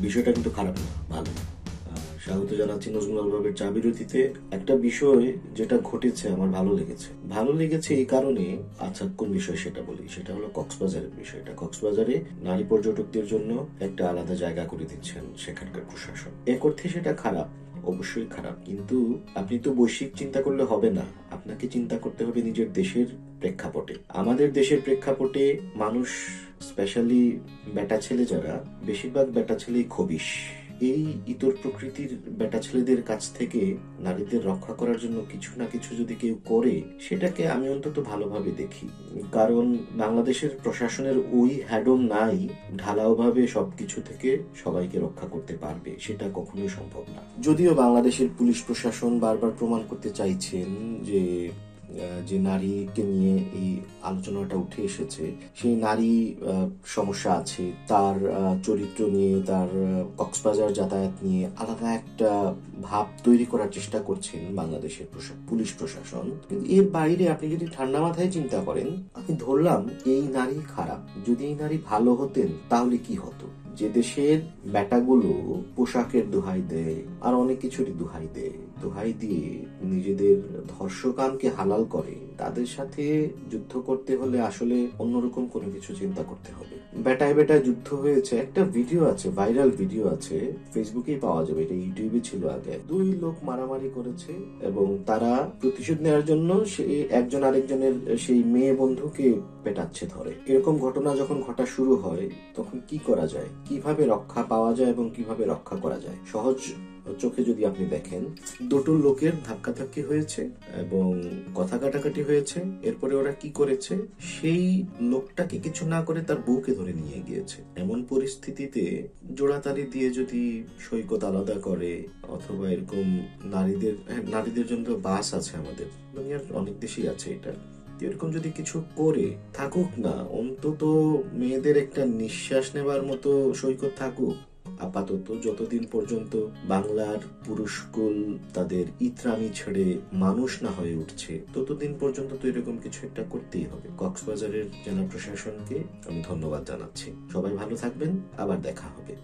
বিষয়টা কিন্তু খারাপ না, ভালো। স্বাগত জানাচ্ছি নজরুল আলবাবের চা বিরতিতে একটা বিষয় যেটা ঘটেছে আমার ভালো লেগেছে। ভালো লেগেছে এই কারণে আচ্ছা কোন বিষয় সেটা বলি? সেটা হলো কক্সবাজারের বিষয়টা কক্সবাজারে নারী পর্যটকদের জন্য একটা আলাদা জায়গা করে দিচ্ছেন সেখানকার প্রশাসন। এক অর্থে সেটা খারাপ। অবশ্যই খারাপ। কিন্তু আপনি তো বৈশ্বিক চিন্তা করলে হবে না। আপনাকে চিন্তা করতে হবে নিজের দেশের প্রেক্ষাপটে। আমাদের দেশের প্রেক্ষাপটে মানুষ স্পেশালি বেটা ছেলে যারা, বেশিরভাগ বেটা ছেলেই খবিশ এই ইতর প্রকৃতির বেটা ছেলেদের কাছ থেকে নারীদের রক্ষা করার জন্য কিছু না কিছু যদি কেউ করে, সেটাকে আমি অন্তত ভালোভাবে দেখি। কারণ বাংলাদেশের প্রশাসনের ওই হ্যাডম নাই, ঢালাওভাবে সবকিছু থেকে সবাইকে রক্ষা করতে পারবে, সেটা কখনোই সম্ভব না। যদিও বাংলাদেশের পুলিশ প্রশাসন বারবার প্রমাণ করতে চাইছেন যে যে নারীকে নিয়ে এই আলোচনাটা উঠে এসেছে, সেই নারী সমস্যা আছে। তার চরিত্র নিয়ে, তার কক্সবাজার যাতায়াত নিয়ে আলাদা একটা ভাব তৈরি করার চেষ্টা করছেন বাংলাদেশের পুলিশ প্রশাসন। কিন্তু এর বাইরে আপনি যদি ঠান্ডা মাথায় চিন্তা করেন, আমি ধরলাম এই নারী খারাপ। যদি এই নারী ভালো হতেন, তাহলে কি হতো? যে দেশের ব্যাটাগুলো পোশাকের দোহাই দেয় আর অনেক কিছুরই দোহাই দেয়। দোহাই দিয়ে নিজেদের ধর্ষকামকে হালাল করে, তাদের সাথে যুদ্ধ করতে হলে আসলে অন্যরকম কোনো কিছু চিন্তা করতে হবে। বেটায় বেটায় যুদ্ধ হয়েছে, একটা ভিডিও আছে, ভাইরাল ভিডিও আছে, ফেসবুকেই পাওয়া যাবে, এটা ইউটিউবে ছিল আগে। দুই লোক মারামারি করেছে এবং তারা প্রতিশোধ নেওয়ার জন্য সে একজন আরেকজনের সেই মেয়ে বন্ধুকে পেটাচ্ছে ধরে। এরকম ঘটনা যখন ঘটা শুরু হয়, তখন কি করা যায়? কীভাবে রক্ষা পাওয়া যায় এবং কীভাবে রক্ষা করা যায়? সহজ চোখে যদি আপনি দেখেন দুটো লোকের ধাক্কাধাক্কি হয়েছে এবং কথা কাটাকাটি হয়েছে। এরপরে ওরা কি করেছে? সেই লোকটাকে কিছু না করে তার বউকে ধরে নিয়ে গিয়েছে। এমন পরিস্থিতিতে জোড়াতালি দিয়ে যদি সৈকত আলাদা করে অথবা এরকম নারীদের হ্যাঁ, নারীদের জন্য বাস আছে আমাদের। দুনিয়ার অনেক দেশেই আছে এটা। এরকম যদি কিছু করে থাকুক না, অন্তত মেয়েদের একটা নিঃশ্বাস নেবার মতো সৈকত থাকুক। আপাতত যতদিন পর্যন্ত বাংলার পুরুষকুল তাদের ইতরামি ছেড়ে মানুষ না হয়ে উঠছে, ততদিন পর্যন্ত তো এরকম কিছু একটা করতেই হবে। কক্সবাজারের জেলা প্রশাসনকে আমি ধন্যবাদ জানাচ্ছি। সবাই ভালো থাকবেন, আবার দেখা হবে।